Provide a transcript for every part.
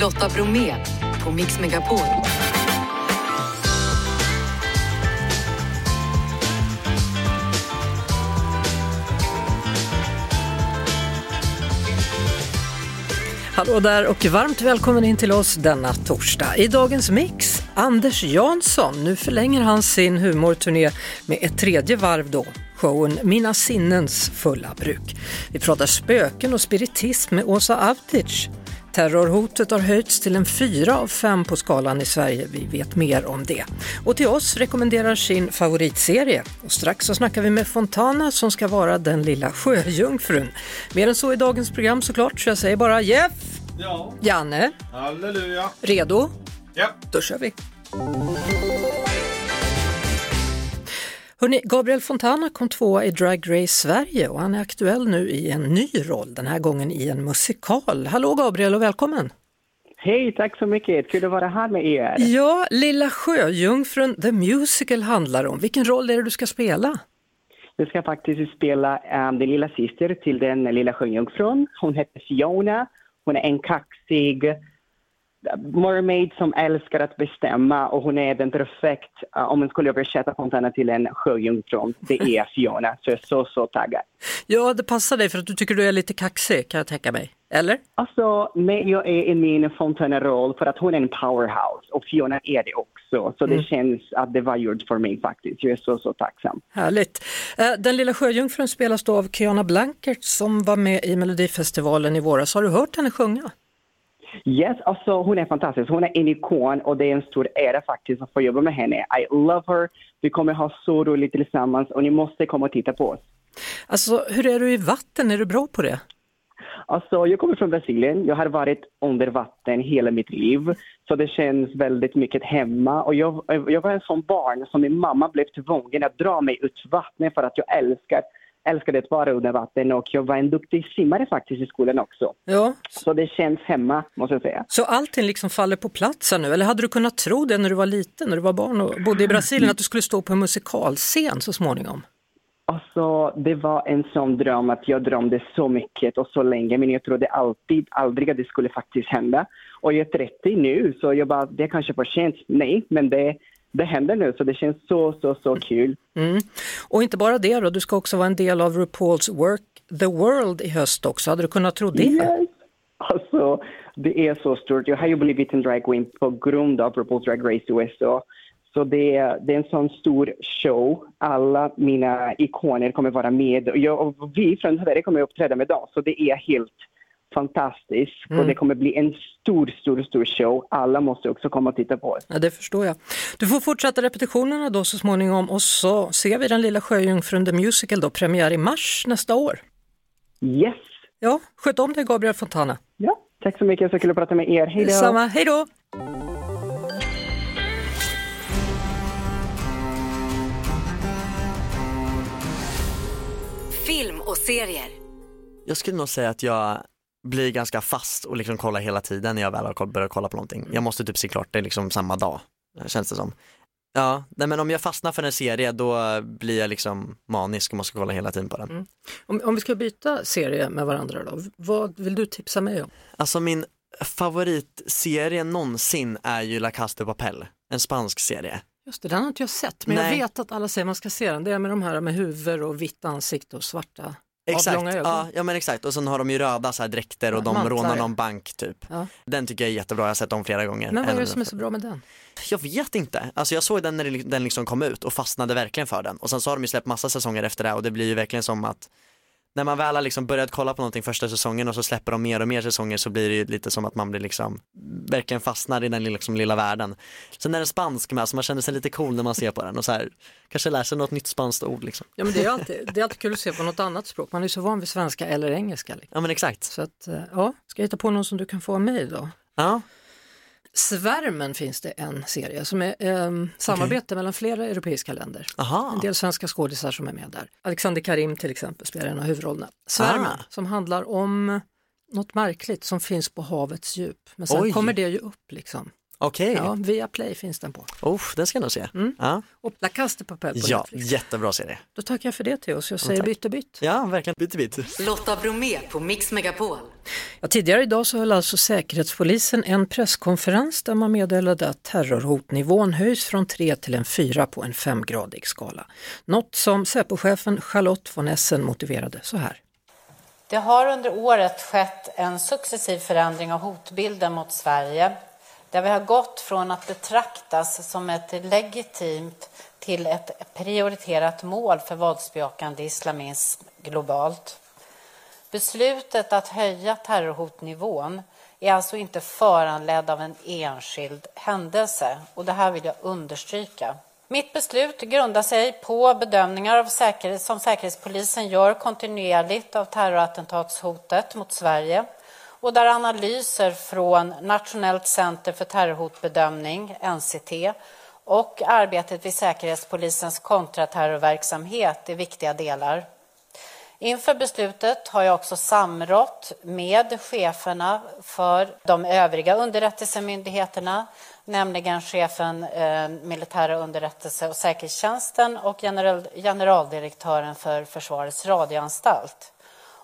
Lotta Bromé på Mix Megapol. Hallå där och varmt välkommen in till oss denna torsdag. I dagens mix, Anders Jansson. Nu förlänger han sin humorturné med ett tredje varv då. Showen Mina sinnens fulla bruk. Vi pratar spöken och spiritism med Åsa Avtic. Terrorhotet har höjts till en fyra av fem på skalan i Sverige. Vi vet mer om det. Och till oss rekommenderar sin favoritserie. Och strax så snackar vi med Fontana som ska vara den lilla sjöjungfrun. Mer än så i dagens program såklart, så jag säger bara Jeff! Ja, Janne, halleluja. redo? Ja. Då kör vi! Hörrni, Gabriel Fontana kom tvåa i Drag Race Sverige och han är aktuell nu i en ny roll, den här gången i en musikal. Hallå Gabriel och välkommen! Hej, tack så mycket. Kul att vara här med er. Ja, Lilla Sjöjungfrun The Musical handlar om. Vilken roll är det du ska spela? Jag ska faktiskt spela um, den lilla syster till den lilla sjöjungfrun. Hon heter Fiona. Hon är en kaxig mermaid som älskar att bestämma och hon är den perfekt, uh, om man skulle översätta Fontana till en sjöjungfrun, det är Fiona. Så jag är så, så taggad. Ja, det passar dig för att du tycker du är lite kaxig kan jag tänka mig. Eller? Alltså, men jag är i min Fontana-roll för att hon är en powerhouse och Fiona är det också. Så det känns att det var gjort för mig faktiskt. Jag är så, så tacksam. Härligt. Eh, Den lilla sjöjungfrun spelas då av Kiana Blankert som var med i Melodifestivalen i våras. Har du hört henne sjunga? Yes, alltså hon är fantastisk. Hon är en ikon och det är en stor ära faktiskt att få jobba med henne. I love her. Vi kommer ha så roligt tillsammans och ni måste komma och titta på oss. Alltså, hur är du i vatten? Är du bra på det? Alltså, jag kommer från Brasilien. Jag har varit under vatten hela mitt liv. Så det känns väldigt mycket hemma. Och jag, jag var en sån barn som min mamma blev tvungen att dra mig ut vattnet för att jag älskar, älskade att vara under vatten. Och jag var en duktig simmare faktiskt i skolan också. Ja. Så det känns hemma, måste jag säga. Så allting liksom faller på plats här nu? Eller hade du kunnat tro det när du var liten, när du var barn och bodde i Brasilien, att du skulle stå på en musikalscen så småningom? Alltså, det var en sån dröm att jag drömde så mycket och så länge men jag trodde alltid, aldrig att det skulle faktiskt hända. Och jag är 30 nu så jag bara, det är kanske för sent. Nej, men det, det händer nu så det känns så, så, så kul. Mm. Och inte bara det då, du ska också vara en del av RuPaul's Work the World i höst också. Hade du kunnat tro det? Yes! Alltså, det är så stort. Jag har ju blivit en drag queen på grund av RuPaul's Drag Race USA. Så det är, det är en sån stor show. Alla mina ikoner kommer vara med. Och jag, och vi från Sverige kommer att uppträda med dem. Så det är helt fantastiskt. Och det kommer bli en stor, stor, stor show. Alla måste också komma och titta på oss. Ja, det förstår jag. Du får fortsätta repetitionerna då så småningom och så ser vi den lilla sjöjungfrun The Musical då, premiär i mars nästa år. Yes! Ja, sköt om dig Gabriel Fontana. Ja, tack så mycket. Så kul att prata med er. Hej då! Samma, hej då! Film och serier. Jag skulle nog säga att jag blir ganska fast och liksom kollar hela tiden när jag väl har börjat kolla på någonting. Jag måste typ se klart det liksom samma dag, känns det som. Ja, nej men om jag fastnar för en serie då blir jag liksom manisk och måste kolla hela tiden på den. Om, om vi ska byta serie med varandra då, vad vill du tipsa mig om? Alltså min favoritserie någonsin är ju La Casa de Papel, en spansk serie. Just det, den har inte jag sett, men jag Nej. vet att alla säger man ska se den. Det är med de här med huvud och vitt ansikte och svarta Exakt, ögon. ja, ja men exakt och sen har de ju röda så här dräkter och de mantlar, rånar någon bank typ. Ja. Den tycker jag är jättebra, jag har sett dem flera gånger. Men vad är det som är så bra med den? Jag vet inte. Alltså jag såg den när den liksom kom ut och fastnade verkligen för den. Och sen så har de ju släppt massa säsonger efter det och det blir ju verkligen som att när man väl har liksom börjat kolla på någonting första säsongen och så släpper de mer och mer säsonger så blir det ju lite som att man blir liksom verkligen fastnar i den liksom lilla världen. Sen är den spansk med så man känner sig lite cool när man ser på den och så här, kanske lär sig något nytt spanskt ord liksom. Ja, men det, är alltid, det är alltid kul att se på något annat språk. Man är så van vid svenska eller engelska. Liksom. Ja men exakt. Så att, eh, ja, ska jag hitta på någon som du kan få av mig då? Ja, Svärmen finns det en serie som är eh, samarbete mellan flera europeiska länder. aha. En del svenska skådisar som är med där. Alexander Karim till exempel spelar en av huvudrollerna. Svärmen Ah. som handlar om något märkligt som finns på havets djup. Men sen Oj. kommer det ju upp liksom. Okej, Ja, via Play finns den på. oh, den ska jag nog se. Ja, Och La Casa de Papel på ja Netflix. jättebra serie. Då tackar jag för det till oss. Jag säger tack. bytte bytt. Ja, verkligen. Byt i bit. Lotta Bromé på Mix Megapol. Ja, tidigare idag så höll alltså Säkerhetspolisen en presskonferens där man meddelade att terrorhotnivån höjs från 3 till en 4 på en femgradig skala. Något som Säpochefen Charlotte von Essen motiverade så här. Det har under året skett en successiv förändring av hotbilden mot Sverige där vi har gått från att betraktas som ett legitimt till ett prioriterat mål för våldsbejakande islamism globalt. Beslutet att höja terrorhotnivån är alltså inte föranledd av en enskild händelse och det här vill jag understryka. Mitt beslut grundar sig på bedömningar av säkerhet, som Säkerhetspolisen gör kontinuerligt av terrorattentatshotet mot Sverige och där analyser från Nationellt center för terrorhotbedömning, NCT, och arbetet vid Säkerhetspolisens kontraterrorverksamhet är viktiga delar. Inför beslutet har jag också samrått med cheferna för de övriga underrättelsemyndigheterna, nämligen chefen eh, militära underrättelse och säkerhetstjänsten och general, generaldirektören för Försvarets radioanstalt.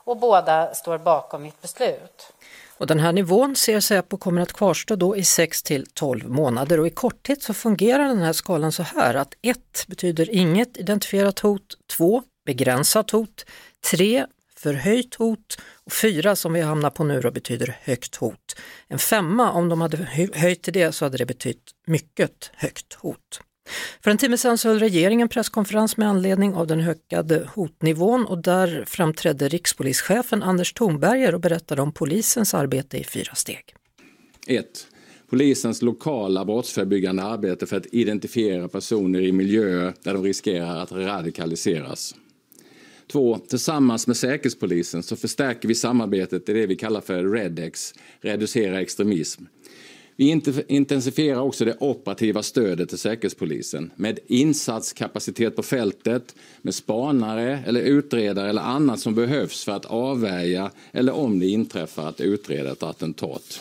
Och båda står bakom mitt beslut. Och den här nivån ser Säpo kommer att kvarstå då i 6 till 12 månader och i korthet så fungerar den här skalan så här att 1 betyder inget identifierat hot, 2 begränsat hot, 3 förhöjt hot och 4 som vi hamnar på nu då betyder högt hot. En femma om de hade höjt till det så hade det betytt mycket högt hot. För en timme sedan så höll regeringen presskonferens med anledning av den ökade hotnivån och där framträdde rikspolischefen Anders Thornberger och berättade om polisens arbete i fyra steg. 1. Polisens lokala brottsförebyggande arbete för att identifiera personer i miljöer där de riskerar att radikaliseras. 2. Tillsammans med Säkerhetspolisen så förstärker vi samarbetet i det vi kallar för REDEX, reducera extremism. Vi intensifierar också det operativa stödet till Säkerhetspolisen med insatskapacitet på fältet, med spanare eller utredare eller annat som behövs för att avvärja eller om det inträffar att utreda ett attentat.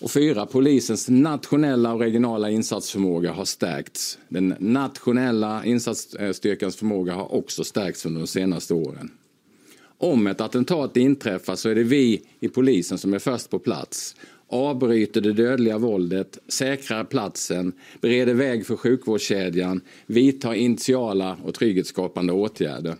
Och fyra, polisens nationella och regionala insatsförmåga har stärkts. Den nationella insatsstyrkans förmåga har också stärkts under de senaste åren. Om ett attentat inträffar så är det vi i polisen som är först på plats. Avbryter det dödliga våldet, säkrar platsen, bereder väg för sjukvårdskedjan, vidtar initiala och trygghetsskapande åtgärder.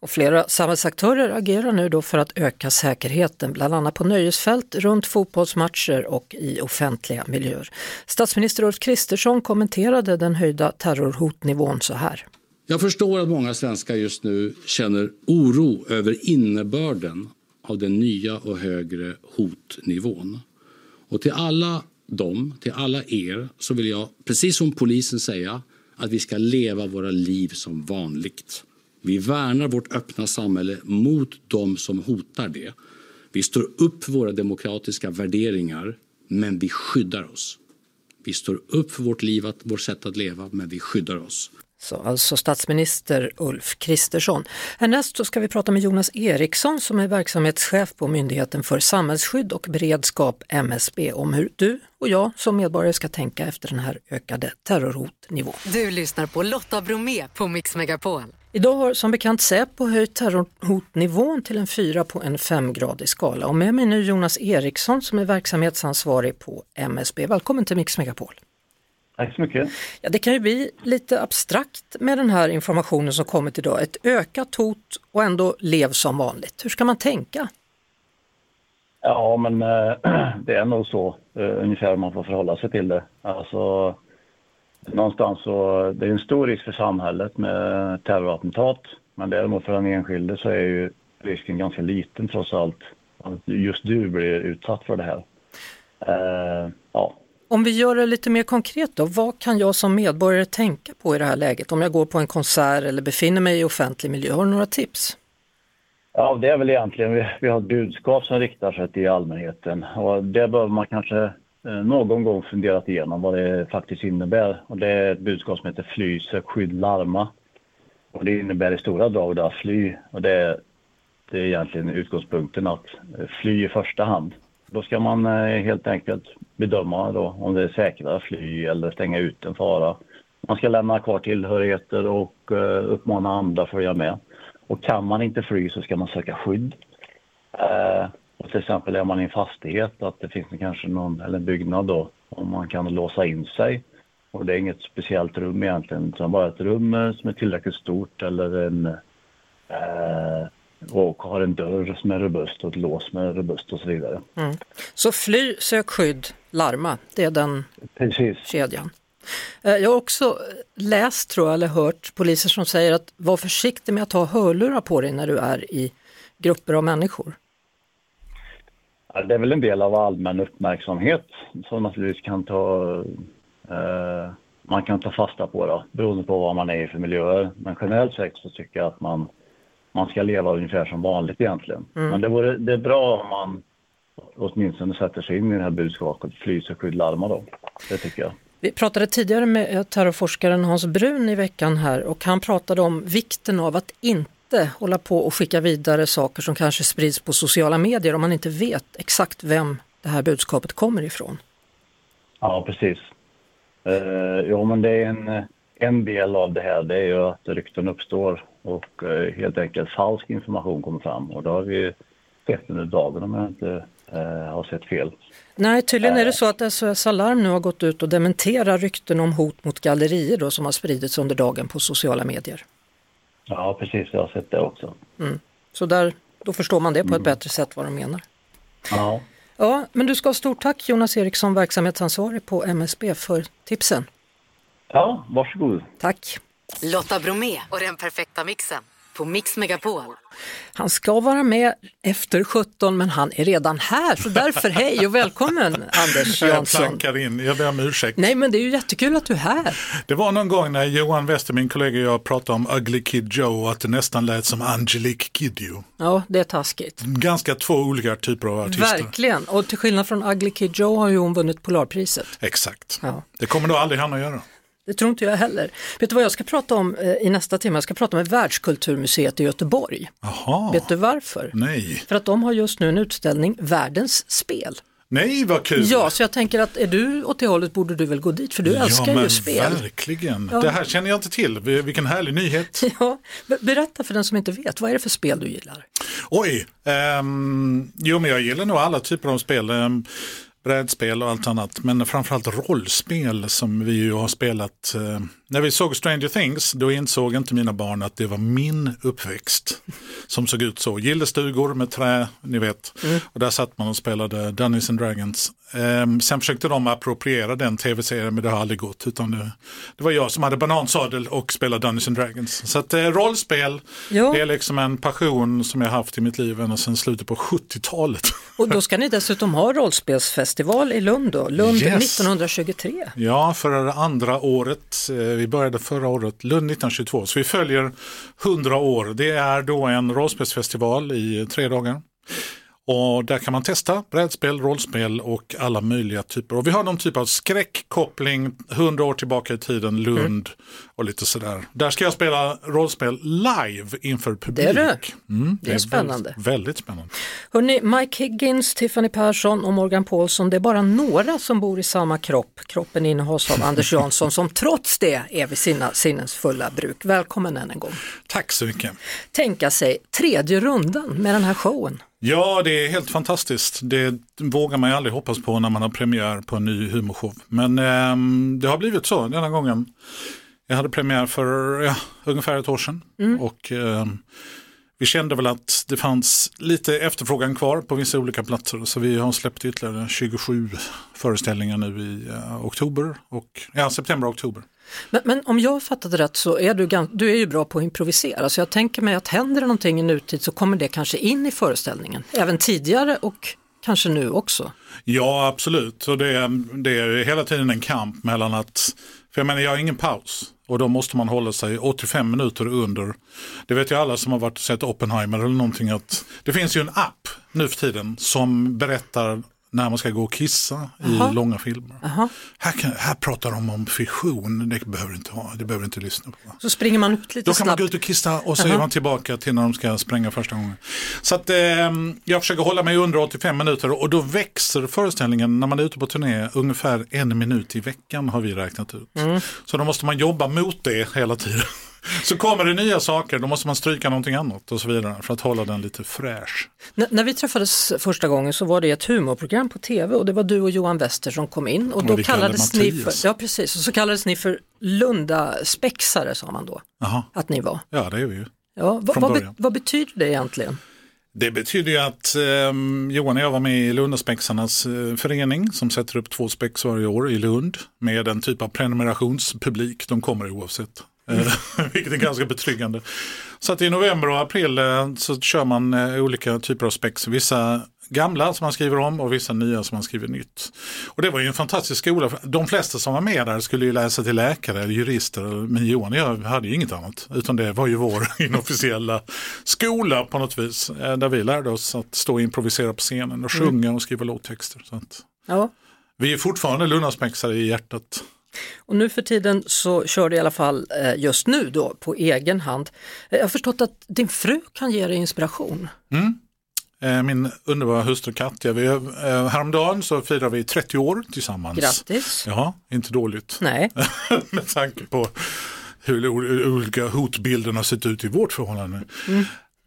Och flera samhällsaktörer agerar nu då för att öka säkerheten, bland annat på nöjesfält, runt fotbollsmatcher och i offentliga miljöer. Statsminister Ulf Kristersson kommenterade den höjda terrorhotnivån så här. Jag förstår att många svenskar just nu känner oro över innebörden av den nya och högre hotnivån. Och till alla dem, till alla er, så vill jag precis som polisen säga att vi ska leva våra liv som vanligt. Vi värnar vårt öppna samhälle mot dem som hotar det. Vi står upp för våra demokratiska värderingar, men vi skyddar oss. Vi står upp för vårt liv, vårt sätt att leva, men vi skyddar oss. Så alltså statsminister Ulf Kristersson. Härnäst så ska vi prata med Jonas Eriksson som är verksamhetschef på Myndigheten för samhällsskydd och beredskap, MSB, om hur du och jag som medborgare ska tänka efter den här ökade terrorhotnivån. Du lyssnar på Lotta Bromé på Mix Megapol. Idag har som bekant Säpo höjt terrorhotnivån till en fyra på en femgradig skala och med mig nu Jonas Eriksson som är verksamhetsansvarig på MSB. Välkommen till Mix Megapol. Tack så mycket. Ja, det kan ju bli lite abstrakt med den här informationen som kommit idag. Ett ökat hot och ändå lev som vanligt. Hur ska man tänka? Ja, men eh, det är nog så eh, ungefär man får förhålla sig till det. Alltså, någonstans så, det är en stor risk för samhället med terrorattentat. Men däremot för den enskilde så är ju risken ganska liten trots allt. Att just du blir utsatt för det här. Eh, ja, om vi gör det lite mer konkret då, vad kan jag som medborgare tänka på i det här läget? Om jag går på en konsert eller befinner mig i offentlig miljö, har du några tips? Ja, det är väl egentligen, vi, vi har ett budskap som riktar sig till allmänheten och det behöver man kanske eh, någon gång funderat igenom vad det faktiskt innebär. Och det är ett budskap som heter fly, sök skydd, larma. Och det innebär i stora drag att fly och det är, det är egentligen utgångspunkten att eh, fly i första hand. Då ska man eh, helt enkelt bedöma då om det är säkrare att fly eller stänga ut en fara. Man ska lämna kvar tillhörigheter och eh, uppmana andra att följa med. Och kan man inte fly så ska man söka skydd. Eh, och till exempel är man i en fastighet, att det finns kanske någon, eller en byggnad då, om man kan låsa in sig. Och det är inget speciellt rum egentligen, utan bara ett rum som är tillräckligt stort eller en eh, och har en dörr som är robust och ett lås som är robust och så vidare. Mm. Så fly, sök skydd, larma, det är den Precis. kedjan. Eh, Jag har också läst, tror jag, eller hört poliser som säger att var försiktig med att ha hörlurar på dig när du är i grupper av människor. Ja, Det är väl en del av allmän uppmärksamhet som naturligtvis kan ta, eh, man kan ta fasta på då, beroende på vad man är i för miljöer. Men generellt sett så tycker jag att man, man ska leva ungefär som vanligt egentligen. Men det, vore, det är bra om man åtminstone sätter sig in i det här budskapet, fly så skydd larma då. Det tycker jag. Vi pratade tidigare med terrorforskaren Hans Brun i veckan här och han pratade om vikten av att inte hålla på och skicka vidare saker som kanske sprids på sociala medier om man inte vet exakt vem det här budskapet kommer ifrån. Ja, precis. Eh, jo, men det är en, en del av det här, det är ju att rykten uppstår och eh, helt enkelt falsk information kommer fram. Och det har vi sett under dagen om jag inte eh, har sett fel. Nej, tydligen är det så att SOS Alarm nu har gått ut och dementerar rykten om hot mot gallerier då, som har spridits under dagen på sociala medier. Ja, precis. Jag har sett det också. Så där, då förstår man det på ett bättre sätt vad de menar. Ja, Ja, men du ska ha stort tack Jonas Eriksson, verksamhetsansvarig på MSB för tipsen. ja varsågod. Tack! Lotta Bromé och den perfekta mixen på Mix Megapol. Han ska vara med efter 17 men han är redan här så därför hej och välkommen Anders Jag Jansson. plankar in, jag ber om ursäkt. Nej men det är ju jättekul att du är här. Det var någon gång när Johan Wester, min kollega och jag pratade om Ugly Kid Joe och att det nästan lät som Angelique Kidjo. Ja, det är taskigt. Ganska två olika typer av artister. Verkligen, och till skillnad från Ugly Kid Joe har ju hon vunnit Polarpriset. Exakt. Ja. Det kommer nog aldrig han att göra. Det tror inte jag heller. Vet du vad jag ska prata om eh, i nästa timme? Jag ska prata med Världskulturmuseet i Göteborg. Jaha, Vet du varför? nej. För att de har just nu en utställning Världens spel. Nej, vad kul. Ja, så jag tänker att är du åt det hållet borde du väl gå dit för du älskar ja, men ju spel. verkligen. Ja. Det här känner jag inte till. Vilken härlig nyhet. Ja, be- berätta för den som inte vet, vad är det för spel du gillar? Oj, ehm, jo men jag gillar nog alla typer av spel. Um, brädspel och allt annat. Men framförallt rollspel som vi ju har spelat. Eh, när vi såg Stranger Things då insåg inte mina barn att det var min uppväxt. Som såg ut så. Gillestugor med trä, ni vet. Och där satt man och spelade Dungeons and Dragons. Ehm, sen försökte de appropriera den tv-serien men det har aldrig gått. Utan det, det var jag som hade banansadel och spelade Dungeons and Dragons. Så att eh, rollspel Ja. är liksom en passion som jag haft i mitt liv ända sedan slutet på 70-talet. Och då ska ni dessutom ha rollspelsfestival i Lund då, Lund Yes. 1923. Ja, för det andra året. eh, vi började förra året, Lund 1922. Så vi följer 100 år. Det är då en rollspelsfestival i tre dagar. Och där kan man testa brädspel, rollspel och alla möjliga typer. Och vi har någon typ av skräckkoppling 100 år tillbaka i tiden, Lund och lite sådär. Där ska jag spela rollspel live inför publik. Det är det. Mm, Det är spännande. Väldigt, väldigt spännande. Hörrni, Mike Higgins, Tiffany Persson och Morgan Paulsson, det är bara några som bor i samma kropp. Kroppen innehas av Anders Jansson som trots det är vid sina sinnens fulla bruk. Välkommen än en gång. Tack så mycket. Tänka sig tredje rundan med den här showen. Ja, det är helt fantastiskt. Det vågar man ju aldrig hoppas på när man har premiär på en ny humorshow. Men ehm, det har blivit så denna gången. Jag hade premiär för ja, ungefär ett år sedan. Och ehm, vi kände väl att det fanns lite efterfrågan kvar på vissa olika platser. Så vi har släppt ytterligare 27 föreställningar nu i eh, oktober och ja, september och oktober. Men, men om jag fattade rätt så är du, du är ju bra på att improvisera så jag tänker mig att händer det någonting i nutid så kommer det kanske in i föreställningen. Även tidigare och kanske nu också. Ja, absolut. Och det, det är hela tiden en kamp mellan att, för jag menar jag har ingen paus och då måste man hålla sig 85 minuter under. Det vet ju alla som har varit och sett Oppenheimer eller någonting att det finns ju en app nu för tiden som berättar när man ska gå och kissa Jaha. i långa filmer. Här, kan, här pratar de om fission, det behöver inte ha, det behöver inte lyssna på. Så springer man ut lite Då kan man snabbt. gå ut och kissa och så Jaha. är man tillbaka till när de ska spränga första gången. Så att, eh, jag försöker hålla mig under 85 minuter och då växer föreställningen när man är ute på turné ungefär en minut i veckan har vi räknat ut. Mm. Så då måste man jobba mot det hela tiden. Så kommer det nya saker, då måste man stryka någonting annat och så vidare för att hålla den lite fräsch. N- när vi träffades första gången så var det ett humorprogram på tv och det var du och Johan Wester som kom in och Och då kallade kallades ni för, ja precis, och så kallades ni för Lunda-spexare sa man då Jaha. att ni var. Ja, det är vi ju. Ja, vad, vad, be, vad betyder det egentligen? Det betyder ju att eh, Johan och jag var med i Lundaspexarnas eh, förening som sätter upp två spex varje år i Lund med en typ av prenumerationspublik. De kommer oavsett. Eh, vilket är ganska betryggande. Så att i november och april eh, så kör man eh, olika typer av spex. Vissa gamla som man skriver om och vissa nya som man skriver nytt. Och det var ju en fantastisk skola. De flesta som var med där skulle ju läsa till läkare eller jurister. Men Johan och jag hade ju inget annat. Utan det var ju vår inofficiella skola på något vis. Där vi lärde oss att stå och improvisera på scenen och sjunga och skriva låttexter. Så Ja. vi är fortfarande Lundaspexare i hjärtat. Och nu för tiden så kör du i alla fall eh, just nu då på egen hand. Eh, Jag har förstått att din fru kan ge dig inspiration. Eh, Min underbara hustru Katja, vi, häromdagen så firar vi 30 år tillsammans. Grattis! Ja, inte dåligt. Nej, med tanke på hur olika hotbilderna har sett ut i vårt förhållande.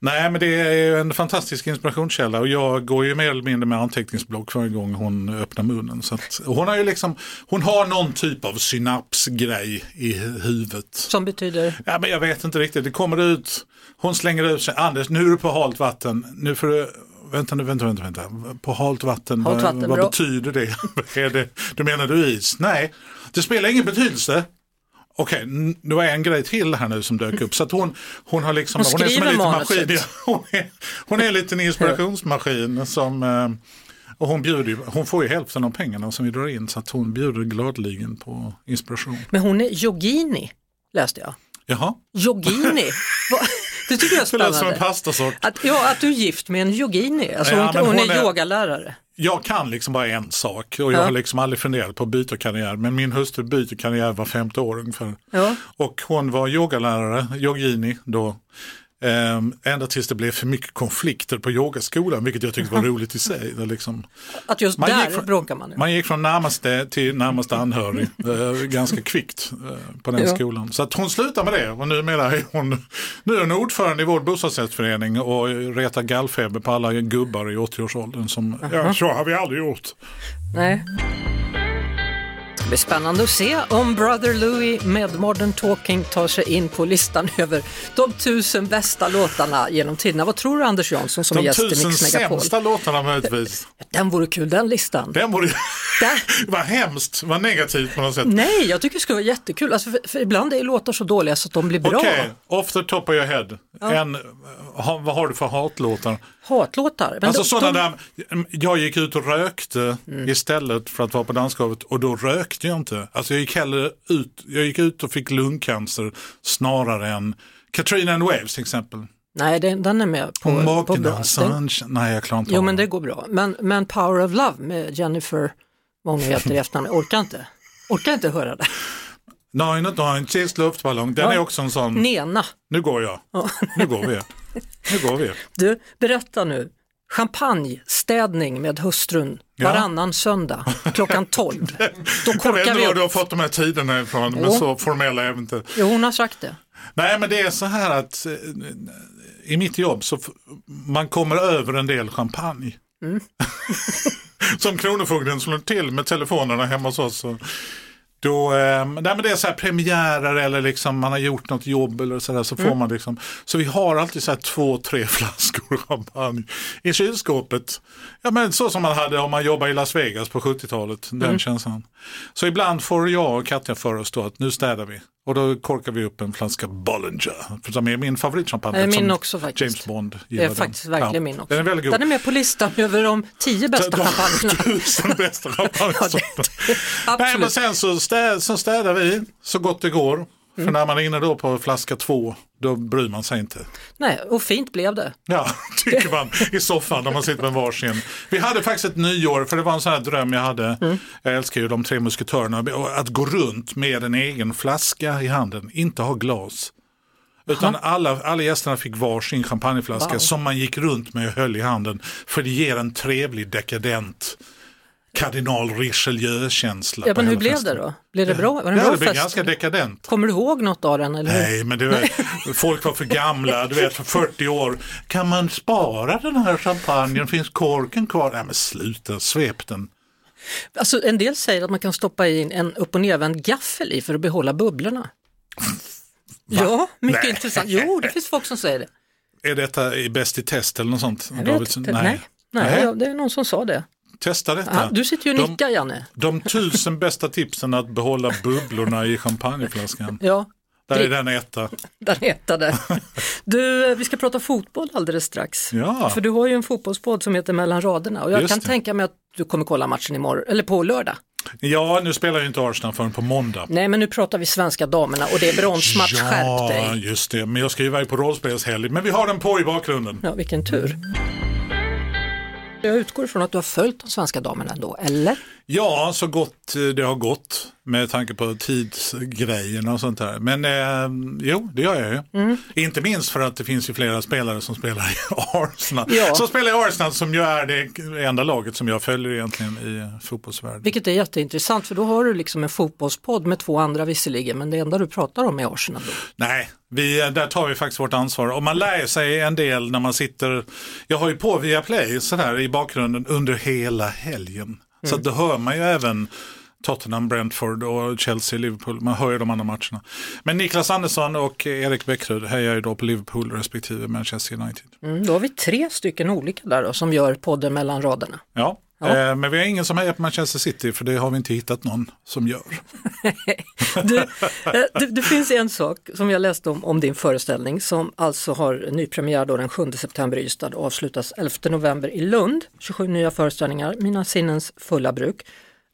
Nej men det är en fantastisk inspirationskälla och jag går ju mer eller mindre med anteckningsblock varje gång hon öppnar munnen. Så att, hon har ju liksom, hon har någon typ av synapsgrej i hu- huvudet. som betyder Ja, men jag vet inte riktigt, det kommer ut, hon slänger ut sig, Anders nu är du på halt vatten, nu får du Vänta nu, vänta, vänta, vänta. På halt vatten, Halt vad, vatten, vad bra. betyder det? det? Du menar du is? Nej, det spelar ingen betydelse. Okej, n- det var en grej till här nu som dök upp. Så att hon, hon har liksom, Hon hon, är som en liten maskin. Hon är, hon är en liten inspirationsmaskin som eh, och hon, bjuder, ju- hon får ju hälften av pengarna som vi drar in så att hon bjuder gladeligen på inspiration. Men hon är yogini, läste jag. Jaha, Yogini, det tycker jag är det låter som en spännande. pastasort. Att, ja, att du är gift med en yogini, alltså Ja, hon, hon, hon är, är- yogalärare. Jag kan liksom bara en sak och jag Ja. har liksom aldrig funderat på att byta karriär. Men min hustru byter karriär var femte år ungefär. Ja. Och hon var yogalärare, yogini då. Ehm, ända tills det blev för mycket konflikter på yogaskolan, vilket jag tyckte var roligt i sig. Det liksom, Att just Man där från- bråkar man. ju. man gick från närmaste till närmaste anhörig ganska kvickt eh, på den Ja. skolan. Så att hon slutar med det och numera är hon, nu är hon ordförande i vår bostadsrättsförening och retar gallfeber på alla gubbar i 80-årsåldern som, ja så har vi aldrig gjort. Nej. Det blir spännande att se om Brother Louie med Modern Talking tar sig in på listan över de tusen bästa låtarna genom tiderna. Vad tror du Anders Jansson som är De gäst i tusen Mix Megapol? sämsta låtarna möjligtvis. Den vore kul, den listan. Den borde Där. vara hemskt, vad negativt på något sätt. Nej, jag tycker det skulle vara jättekul. Alltså för, för ibland är låtar så dåliga så att de blir bra. Okej, off the top of your head. En, ha, vad har du för hatlåtar? Hatlåtar. Men Alltså de- sådana de- där, jag gick ut och rökte Mm. istället för att vara på dansgolvet och då rökte jag inte. Alltså jag gick hellre ut, jag gick ut och fick lungcancer snarare än Katrina and Waves till exempel. Nej, den, den är med på, på Walking bra. Den. Nej jag klarar inte jo, men det går bra. Men, men Power of Love med Jennifer, vad hon heter i efternamn, orkar inte. Orkar inte höra det. Nine och nine, sist luftballong. Den Ja. är också en sån, Nena, nu går jag. Nu går vi. Nu går vi. du, berätta nu. Champagnestädning med hustrun Ja. varannan söndag klockan 12. Då Jag vet korkar inte var du har fått de här tiderna ifrån, men Jo. så formella är vi inte. Jo, hon har sagt det. Nej men det är så här att eh, i mitt jobb så man kommer över en del champagne. Mm. Som Kronofogden slår till med telefonerna hemma hos oss. Så. Då, eh, nej men det är så här premiärer eller liksom man har gjort något jobb eller så där så Mm. får man liksom. Så vi har alltid så här två, tre flaskor champagne i kylskåpet. Ja men så som man hade om man jobbade i Las Vegas på 70-talet, den Mm. känslan. Så ibland får jag och Katja för oss då att nu städar vi. Och då korkar vi upp en flaska Bollinger, som är min favoritchampagne. Det är min också faktiskt. James Bond Det gillar är den. faktiskt verkligen Ja, min också. Den är väldigt god. Den är med på listan över de tio bästa De champagnerna. tusen bästa champagnesorterna. Nej, men Absolut. sen så, städ, så städar vi så gott det går. För när man är inne då på flaska två, då bryr man sig inte. Nej, och fint blev det. Ja, tycker man i soffan när man sitter med varsin. Vi hade faktiskt ett nyår, för det var en sån här dröm jag hade. Mm. Jag älskar ju de tre musketörerna. Att gå runt med en egen flaska i handen, inte ha glas. Utan alla, alla gästerna fick varsin champagneflaska Wow. som man gick runt med och höll i handen. För det ger en trevlig dekadent kardinal Richelieu-känsla. Ja, men hur blev festen. det då? Blev det bra? Var det Ja, bra det blev fest? ganska dekadent. Kommer du ihåg något av den? Eller? hur? Nej, men det var, folk var för gamla, du vet för 40 år. Kan man spara den här champagnen? Finns korken kvar? Nej men sluta, svep den. Alltså, en del säger att man kan stoppa in en upp och nervänd gaffel i för att behålla bubblorna. Ja, mycket Nej. intressant. Jo, det finns folk som säger det. Är detta i Bäst i test eller något sånt? Vet. Nej, nej. Nej. det är någon som sa det. Testa detta. Ja, du sitter ju och de, nickar Janne. de tusen bästa tipsen att behålla bubblorna i champagneflaskan. Ja, Där är den etta. där heter det. Du, eh, vi ska prata fotboll alldeles strax. Ja. För du har ju en fotbollspodd som heter Mellan raderna och jag Just kan det. tänka mig att du kommer kolla matchen imorgon, eller på lördag. Ja, nu spelar ju inte Arsenal förrän på måndag. Nej, men nu pratar vi svenska damerna och det är bronsmatch, skärp Ja, dig. just det. Men jag ska ju iväg på rollspelshelg. Men vi har den på i bakgrunden. Ja, vilken tur. Jag utgår ifrån att du har följt de svenska damerna ändå, eller? Ja, så gott eh, det har gått med tanke på tidsgrejerna och sånt där. Men eh, jo, det gör jag ju. Mm. Inte minst för att det finns ju flera spelare som spelar i Arsenal. Ja. Som spelar i Arsenal som ju är det enda laget som jag följer egentligen i fotbollsvärlden. Vilket är jätteintressant för då har du liksom en fotbollspodd med två andra visserligen men det enda du pratar om är Arsenal. Då. Nej, vi, eh, där tar vi faktiskt vårt ansvar. Och man lär sig en del när man sitter, jag har ju på via Play sådär i bakgrunden under hela helgen. Så att då hör man ju även Tottenham, Brentford och Chelsea, Liverpool. Man hör ju de andra matcherna. Men Niklas Andersson och Erik Bäckrud hejar ju då på Liverpool respektive Manchester United. Mm, då har vi tre stycken olika där då, som gör podden mellan raderna. Ja, Ja. Eh, men vi har ingen som hejar på Manchester City för det har vi inte hittat någon som gör. Du, eh, det, det finns en sak som jag läste om, om din föreställning som alltså har nypremiär då den 7 september i Ystad och avslutas 11 november i Lund. 27 nya föreställningar, Mina sinnens fulla bruk.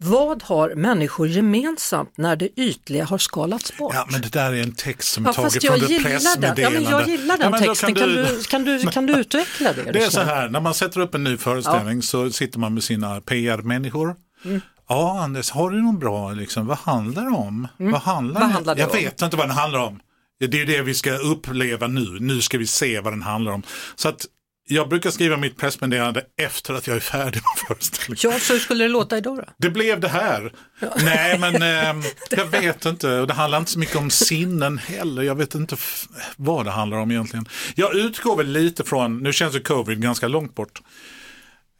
Vad har människor gemensamt när det ytliga har skalats bort? Ja, men det där är en text som är Ja, taget från ett den. Ja, pressmeddelande. men jag gillar den Ja, men då texten. Kan du, kan, du, kan du utveckla det? Det är så här, när man sätter upp en ny föreställning så sitter man med sina PR-människor. Mm. Ja, Anders, har du någon bra, liksom, vad handlar det om? Vad handlar, Mm. Vad handlar det Jag om? vet inte vad den handlar om. Det är det vi ska uppleva nu. Nu ska vi se vad den handlar om. Så att jag brukar skriva mitt pressmeddelande efter att jag är färdig med föreställningen. Ja, så hur skulle det låta idag då? Det blev det här. Nej, men eh, jag vet inte. Och Det handlar inte så mycket om sinnen heller. Jag vet inte vad det handlar om egentligen. Jag utgår väl lite från, nu känns ju covid ganska långt bort.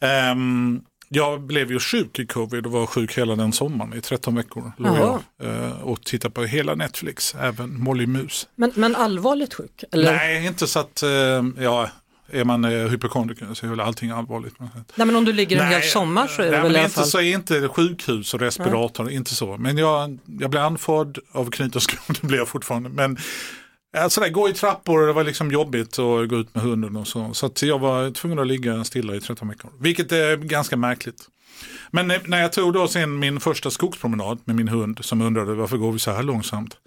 Ehm, jag blev ju sjuk i covid och var sjuk hela den sommaren i 13 veckor. Låg eh, och tittade på hela Netflix, även Molly Mus. Men, men allvarligt sjuk? Eller? Nej, inte så att, eh, ja, är man eh, hypokondriker så är väl allting allvarligt. Nej, men om du ligger en hel Nej, sommar så är det nej, väl men i alla inte fall... så är inte sjukhus och respirator, inte så. Men jag, jag blev andfådd av knytnävsskor, det blir jag fortfarande. Men alltså det, gå i trappor, det var liksom jobbigt att gå ut med hunden och så. Så jag var tvungen att ligga stilla i 13 veckor. Vilket är ganska märkligt. Men när- när jag tog då sen min första skogspromenad med min hund som undrade varför går vi så här långsamt.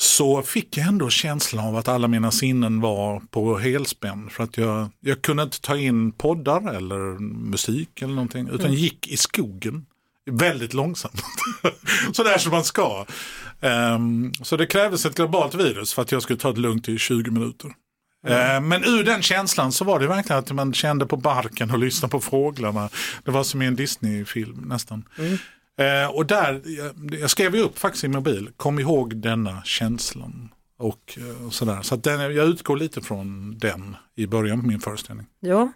Så fick jag ändå känslan av att alla mina sinnen var på helspänn. För att jag, jag kunde inte ta in poddar eller musik eller någonting. Utan gick i skogen väldigt långsamt. så där som man ska. Ehm, så det krävdes ett globalt virus för att jag skulle ta det lugnt i 20 minuter. Eh, Men ur den känslan så var det verkligen att man kände på barken och lyssnade på fåglarna. Det var som i en Disney-film nästan. Eh, och där, jag, jag skrev ju upp faktiskt i mobil, kom ihåg denna känslan. Och, eh, sådär. Så den, jag utgår lite från den i början på min föreställning. Ja.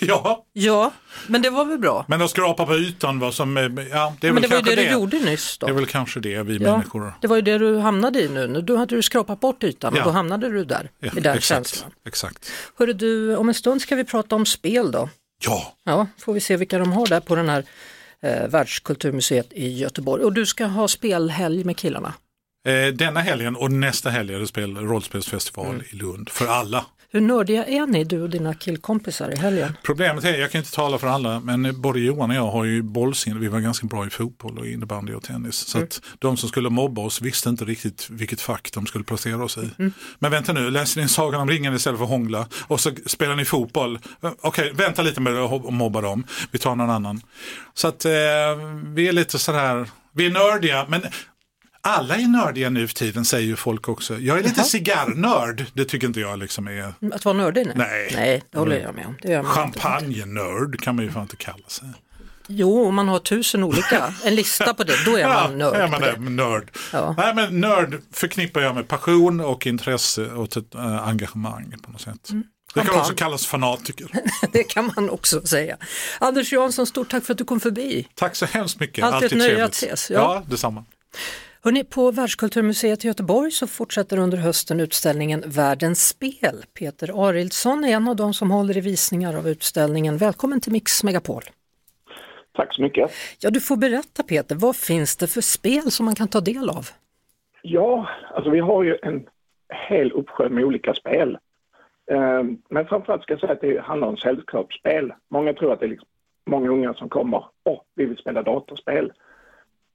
ja, ja, men det var väl bra. men att skrapa på ytan var som, eh, ja det är men väl det var ju det det. du gjorde nyss då. Det är väl kanske det vi Ja, människor. det var ju det du hamnade i nu. Nu då hade du skrapat bort ytan Ja. och då hamnade du där, Ja, i den exakt, känslan. exakt. Hörru du, om en stund ska vi prata om spel då. Ja, Ja, får vi se vilka de har där på den här eh, Världskulturmuseet i Göteborg. Och du ska ha spelhelg med killarna. eh, denna helgen och nästa helg är det spel, rollspelsfestival Mm. i Lund för alla. Hur nördiga är ni, du och dina killkompisar i helgen? Problemet är, jag kan inte tala för alla, men både Johan och jag har ju bollsinne. Vi var ganska bra i fotboll och innebandy och tennis. Så att de som skulle mobba oss visste inte riktigt vilket fack de skulle placera oss i. Men vänta nu, läser ni Sagan om ringen istället för hångla och så spelar ni fotboll. Okej, vänta lite med att mobba dem. Vi tar någon annan. Så att eh, vi är lite sådär, vi är nördiga, men alla är nördiga nu för tiden säger ju folk också. Jag är lite cigarrnörd, det tycker inte jag liksom är. Att vara nördig? Nej, Nej. nej det håller jag med om. Det gör. Champagne-nörd kan man ju fan inte kalla sig. Jo, om man har tusen olika, en lista på det, då är man nörd. Ja, man är nörd. Ja. Nej, men nörd förknippar jag med passion och intresse och ett äh, engagemang på något sätt. Mm. Det kan också kallas fanatiker. Det kan man också säga. Anders Jansson, stort tack för att du kom förbi. Tack så hemskt mycket. Alltid ett Alltid nöje trevligt. att ses, ja. Ja, detsamma. Hörrni, på Världskulturmuseet i Göteborg så fortsätter under hösten utställningen Världens spel. Peter Arildsson är en av de som håller i visningar av utställningen. Välkommen till Mix Megapol. Tack så mycket. Ja, du får berätta Peter, vad finns det för spel som man kan ta del av? Ja, alltså vi har ju en hel uppsjö med olika spel. Eh, Men framförallt ska jag säga att det handlar om sällskapsspel. Många tror att det är liksom många unga som kommer och vi vill spela datorspel.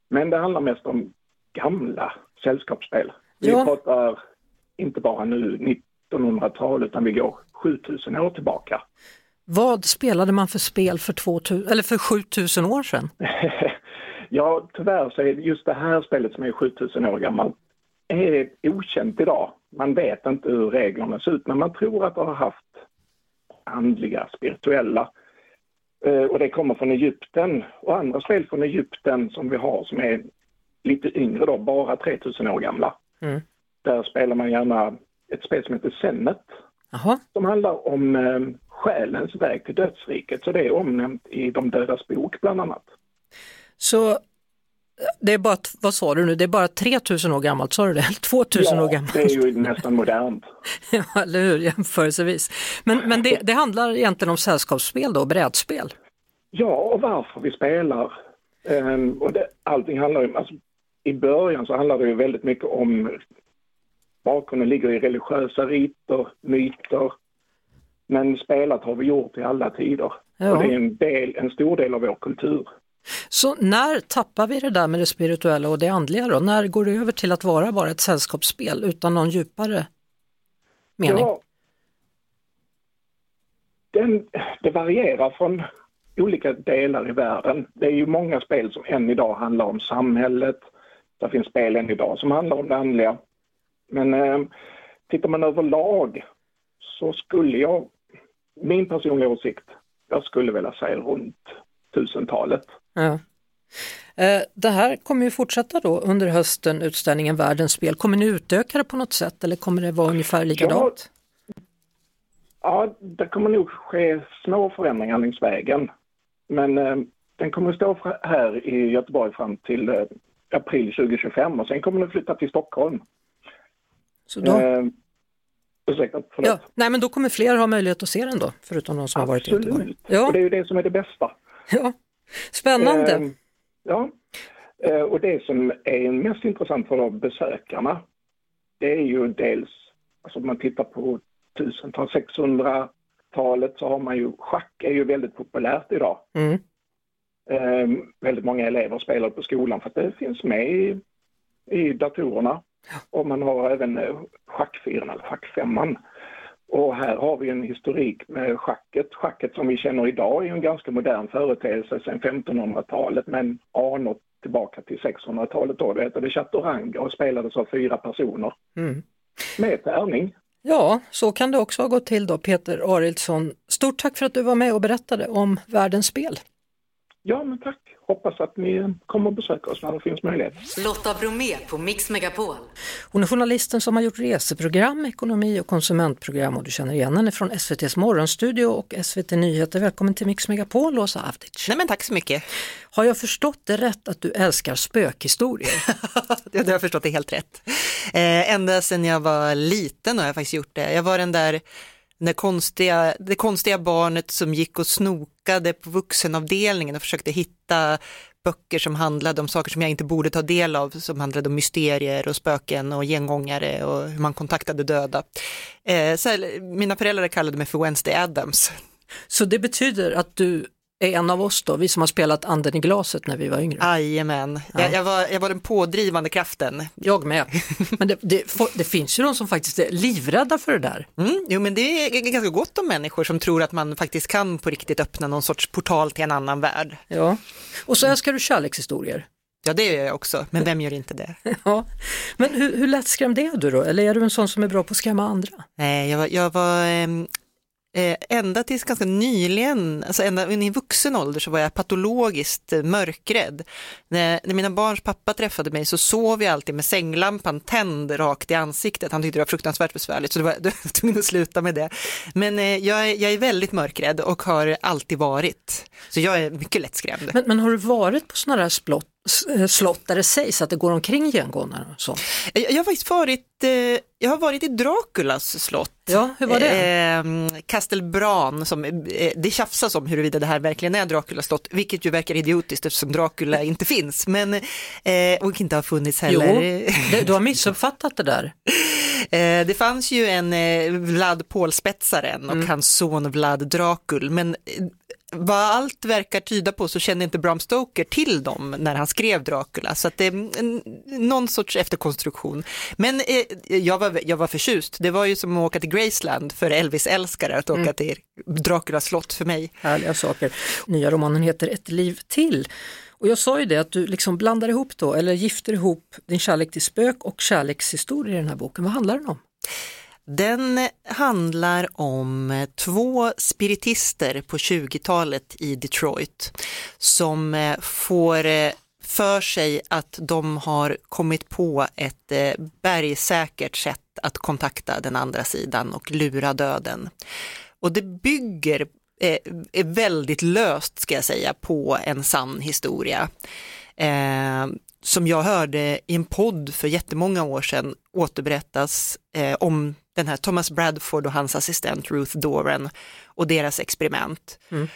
Men det handlar mest om gamla sällskapsspel. Vi Ja. pratar inte bara nu 1900-tal utan vi går 7000 år tillbaka. Vad spelade man för spel för, 2000, eller för 7000 år sedan? Ja, tyvärr så är just det här spelet som är 7000 år gammalt är okänt idag. Man vet inte hur reglerna ser ut, men man tror att det har haft andliga, spirituella. Eh, Och det kommer från Egypten. Och andra spel från Egypten som vi har som är lite yngre då, bara 3000 år gamla. Mm. Där spelar man gärna ett spel som heter Jaha, som handlar om eh, själens väg till dödsriket. Så det är omnämnt i De dödas bok bland annat. så det är bara, vad sa du nu, det är bara 3000 år gammalt, sa du det? 2000 år Ja, gammalt? det är ju nästan modernt. Ja, eller hur, jämförelsevis. Men, men det, det handlar egentligen om sällskapsspel då, brädspel? Ja, och varför vi spelar. Ehm, och det, allting handlar ju, alltså, i början så handlar det ju väldigt mycket om bakgrunden ligger i religiösa riter, myter. Men spelat har vi gjort i alla tider. Ja. Och det är en, del, en stor del av vår kultur. Så när tappar vi det där med det spirituella och det andliga då? När går det över till att vara bara ett sällskapsspel utan någon djupare mening? Ja, den, det varierar från olika delar i världen. Det är ju många spel som än idag handlar om samhället. Det finns spel än idag som handlar om det andliga. Men eh, tittar man överlag så skulle jag, min personliga åsikt, jag skulle vilja säga runt tusentalet. Ja. Eh, Det här kommer ju fortsätta då under hösten, utställningen Världens spel. Kommer ni utöka det på något sätt eller kommer det vara ungefär likadant? Ja, det kommer nog ske små förändringar längs vägen. Men eh, den kommer att stå här i Göteborg fram till eh, april 2025 och sen kommer den flytta till Stockholm. Så då, Eh, ursäkta, förlåt. ja, nej men då kommer fler ha möjlighet att se den då, förutom de som har varit i Göteborg. Absolut, Ja. och det är ju det som är det bästa. Ja. Spännande! Eh, ja, Eh, och det som är mest intressant för besökarna det är ju dels, alltså om man tittar på 1000-talet, 600-talet så har man ju, schack är ju väldigt populärt idag. Mm. Eh, väldigt många elever spelar på skolan för att det finns med i, i datorerna. Och man har även eh, schackfyran eller schackfemman. Och här har vi en historik med schacket. Schacket som vi känner idag är en ganska modern företeelse sedan 1500-talet men anor tillbaka till 600-talet då. Det hette det chaturanga och spelades av fyra personer Mm. med tärning. Ja, så kan det också ha gått till då, Peter Arildsson. Stort tack för att du var med och berättade om Världens spel. Ja, men tack. Hoppas att ni kommer att besöka oss när det finns möjlighet. Lotta Bromé på Mix Megapol. Hon är journalisten som har gjort reseprogram, ekonomi och konsumentprogram och du känner igen henne från SVTs morgonstudio och SVT Nyheter. Välkommen till Mix Megapol, Åsa Avdic. Nej men tack så mycket. Har jag förstått det rätt att du älskar spökhistorier? Det har jag förstått det helt rätt. Eh, ända sedan jag var liten har jag faktiskt gjort det. Jag var den där, den konstiga, det konstiga barnet som gick och snokade på vuxenavdelningen och försökte hitta böcker som handlade om saker som jag inte borde ta del av, som handlade om mysterier och spöken och gengångare och hur man kontaktade döda. Eh, så här, mina föräldrar kallade mig för Wednesday Adams. Så det betyder att du är en av oss då, vi som har spelat anden i glaset när vi var yngre. Jajamän, ja. jag, jag, var, jag var den pådrivande kraften. Jag med. Men det, det, det, finns ju de som faktiskt är livrädda för det där. Mm, jo men det är ganska gott om människor som tror att man faktiskt kan på riktigt öppna någon sorts portal till en annan värld. Ja, och så älskar du kärlekshistorier. Ja det gör jag också, men vem gör inte det? ja. Men hur, hur lättskrämd är du då? Eller är du en sån som är bra på att skrämma andra? Nej, jag var, jag var ehm, Eh, ända tills ganska nyligen, alltså ända i vuxen ålder så var jag patologiskt eh, mörkrädd. När, när mina barns pappa träffade mig så sov jag alltid med sänglampan tänd rakt i ansiktet. Han tyckte det var fruktansvärt besvärligt så det var, jag var tvungen att sluta med det. Men eh, jag, jag är väldigt mörkrädd och har alltid varit. Så jag är mycket lättskrämd. Men, men har du varit på sådana där splott, slott där det sägs att det går omkring gengångare? Så? Jag, jag har faktiskt varit, eh, jag har varit i Draculas slott. Ja, hur var det? Eh, Castelbran, som, eh, det tjafsas om huruvida det här verkligen är Draculas slott, vilket ju verkar idiotiskt eftersom Dracula inte finns, men, eh, och inte har funnits heller. Jo, du har missuppfattat det där. Eh, det fanns ju en eh, Vlad Pålspetsaren och mm. hans son Vlad Dracul, men eh, vad allt verkar tyda på så kände inte Bram Stoker till dem när han skrev Dracula, så att det är en, någon sorts efterkonstruktion. Men eh, jag, var, jag var förtjust, det var ju som att åka till Graceland för Elvis-älskare att åka mm. till Draculas slott för mig. Härliga saker. Nya romanen heter Ett liv till. Och jag sa ju det att du liksom blandar ihop då, eller gifter ihop din kärlek till spök och kärlekshistoria i den här boken. Vad handlar den om? Den handlar om två spiritister på 20-talet i Detroit som eh, får eh, för sig att de har kommit på ett eh, bergsäkert sätt att kontakta den andra sidan och lura döden. Och det bygger är väldigt löst ska jag säga på en sann historia. Eh, som jag hörde i en podd för jättemånga år sedan återberättas eh, om den här Thomas Bradford och hans assistent Ruth Doran och deras experiment. Mm.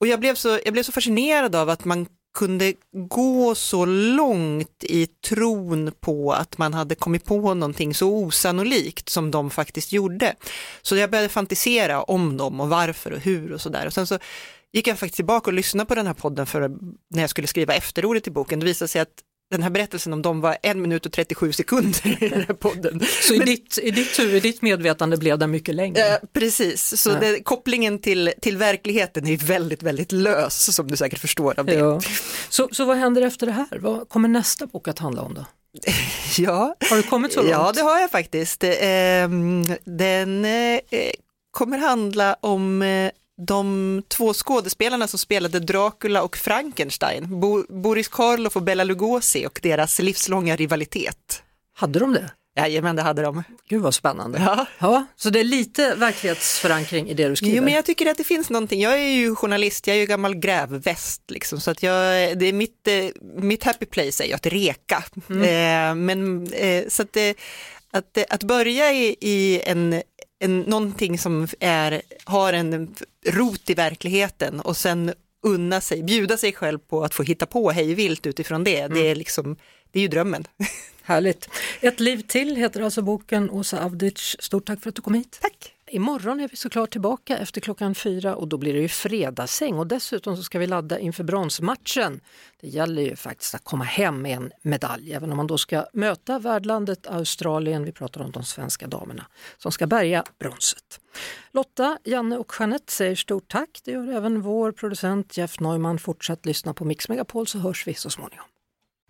Och jag blev, så, jag blev så fascinerad av att man kunde gå så långt i tron på att man hade kommit på någonting så osannolikt som de faktiskt gjorde. Så jag började fantisera om dem och varför och hur och sådär. Och sen så gick jag faktiskt tillbaka och lyssnade på den här podden för när jag skulle skriva efterordet till boken. Det visade sig att den här berättelsen om dem var en minut och 37 sekunder i den här podden. Så Men, i, ditt, i, ditt, i ditt medvetande blev den mycket längre? Eh, precis, så ja. det, kopplingen till, till verkligheten är väldigt, väldigt lös som du säkert förstår av det. Ja. Så, så vad händer efter det här? Vad kommer nästa bok att handla om då? ja, har du kommit så långt? Ja, det har jag faktiskt. Ehm, den eh, kommer handla om eh, de två skådespelarna som spelade Dracula och Frankenstein, Bo Boris Karloff och Bela Lugosi och deras livslånga rivalitet. Hade de det? Jajamän, det hade de. Gud vad spännande. Ja. ja. Så det är lite verklighetsförankring i det du skriver? Jo, men jag tycker att det finns någonting. Jag är ju journalist, jag är ju gammal grävväst, liksom, så att jag, det är mitt, eh, mitt happy place är ju att reka. Mm. Eh, men, eh, så att, att, att börja i, i en en, någonting som är, har en rot i verkligheten och sen unna sig, bjuda sig själv på att få hitta på hejvilt utifrån det. Mm. Det, är liksom, det är ju drömmen. Härligt. Ett liv till heter alltså boken. Åsa Avdic, stort tack för att du kom hit. Tack. Imorgon är vi såklart tillbaka efter klockan fyra och då blir det ju fredagsäng och dessutom så ska vi ladda inför bronsmatchen. Det gäller ju faktiskt att komma hem med en medalj även om man då ska möta värdlandet Australien, vi pratar om de svenska damerna, som ska bärga bronset. Lotta, Janne och Jeanette säger stort tack. Det gör även vår producent Jeff Neumann. Fortsätt lyssna på Mix Megapol så hörs vi så småningom.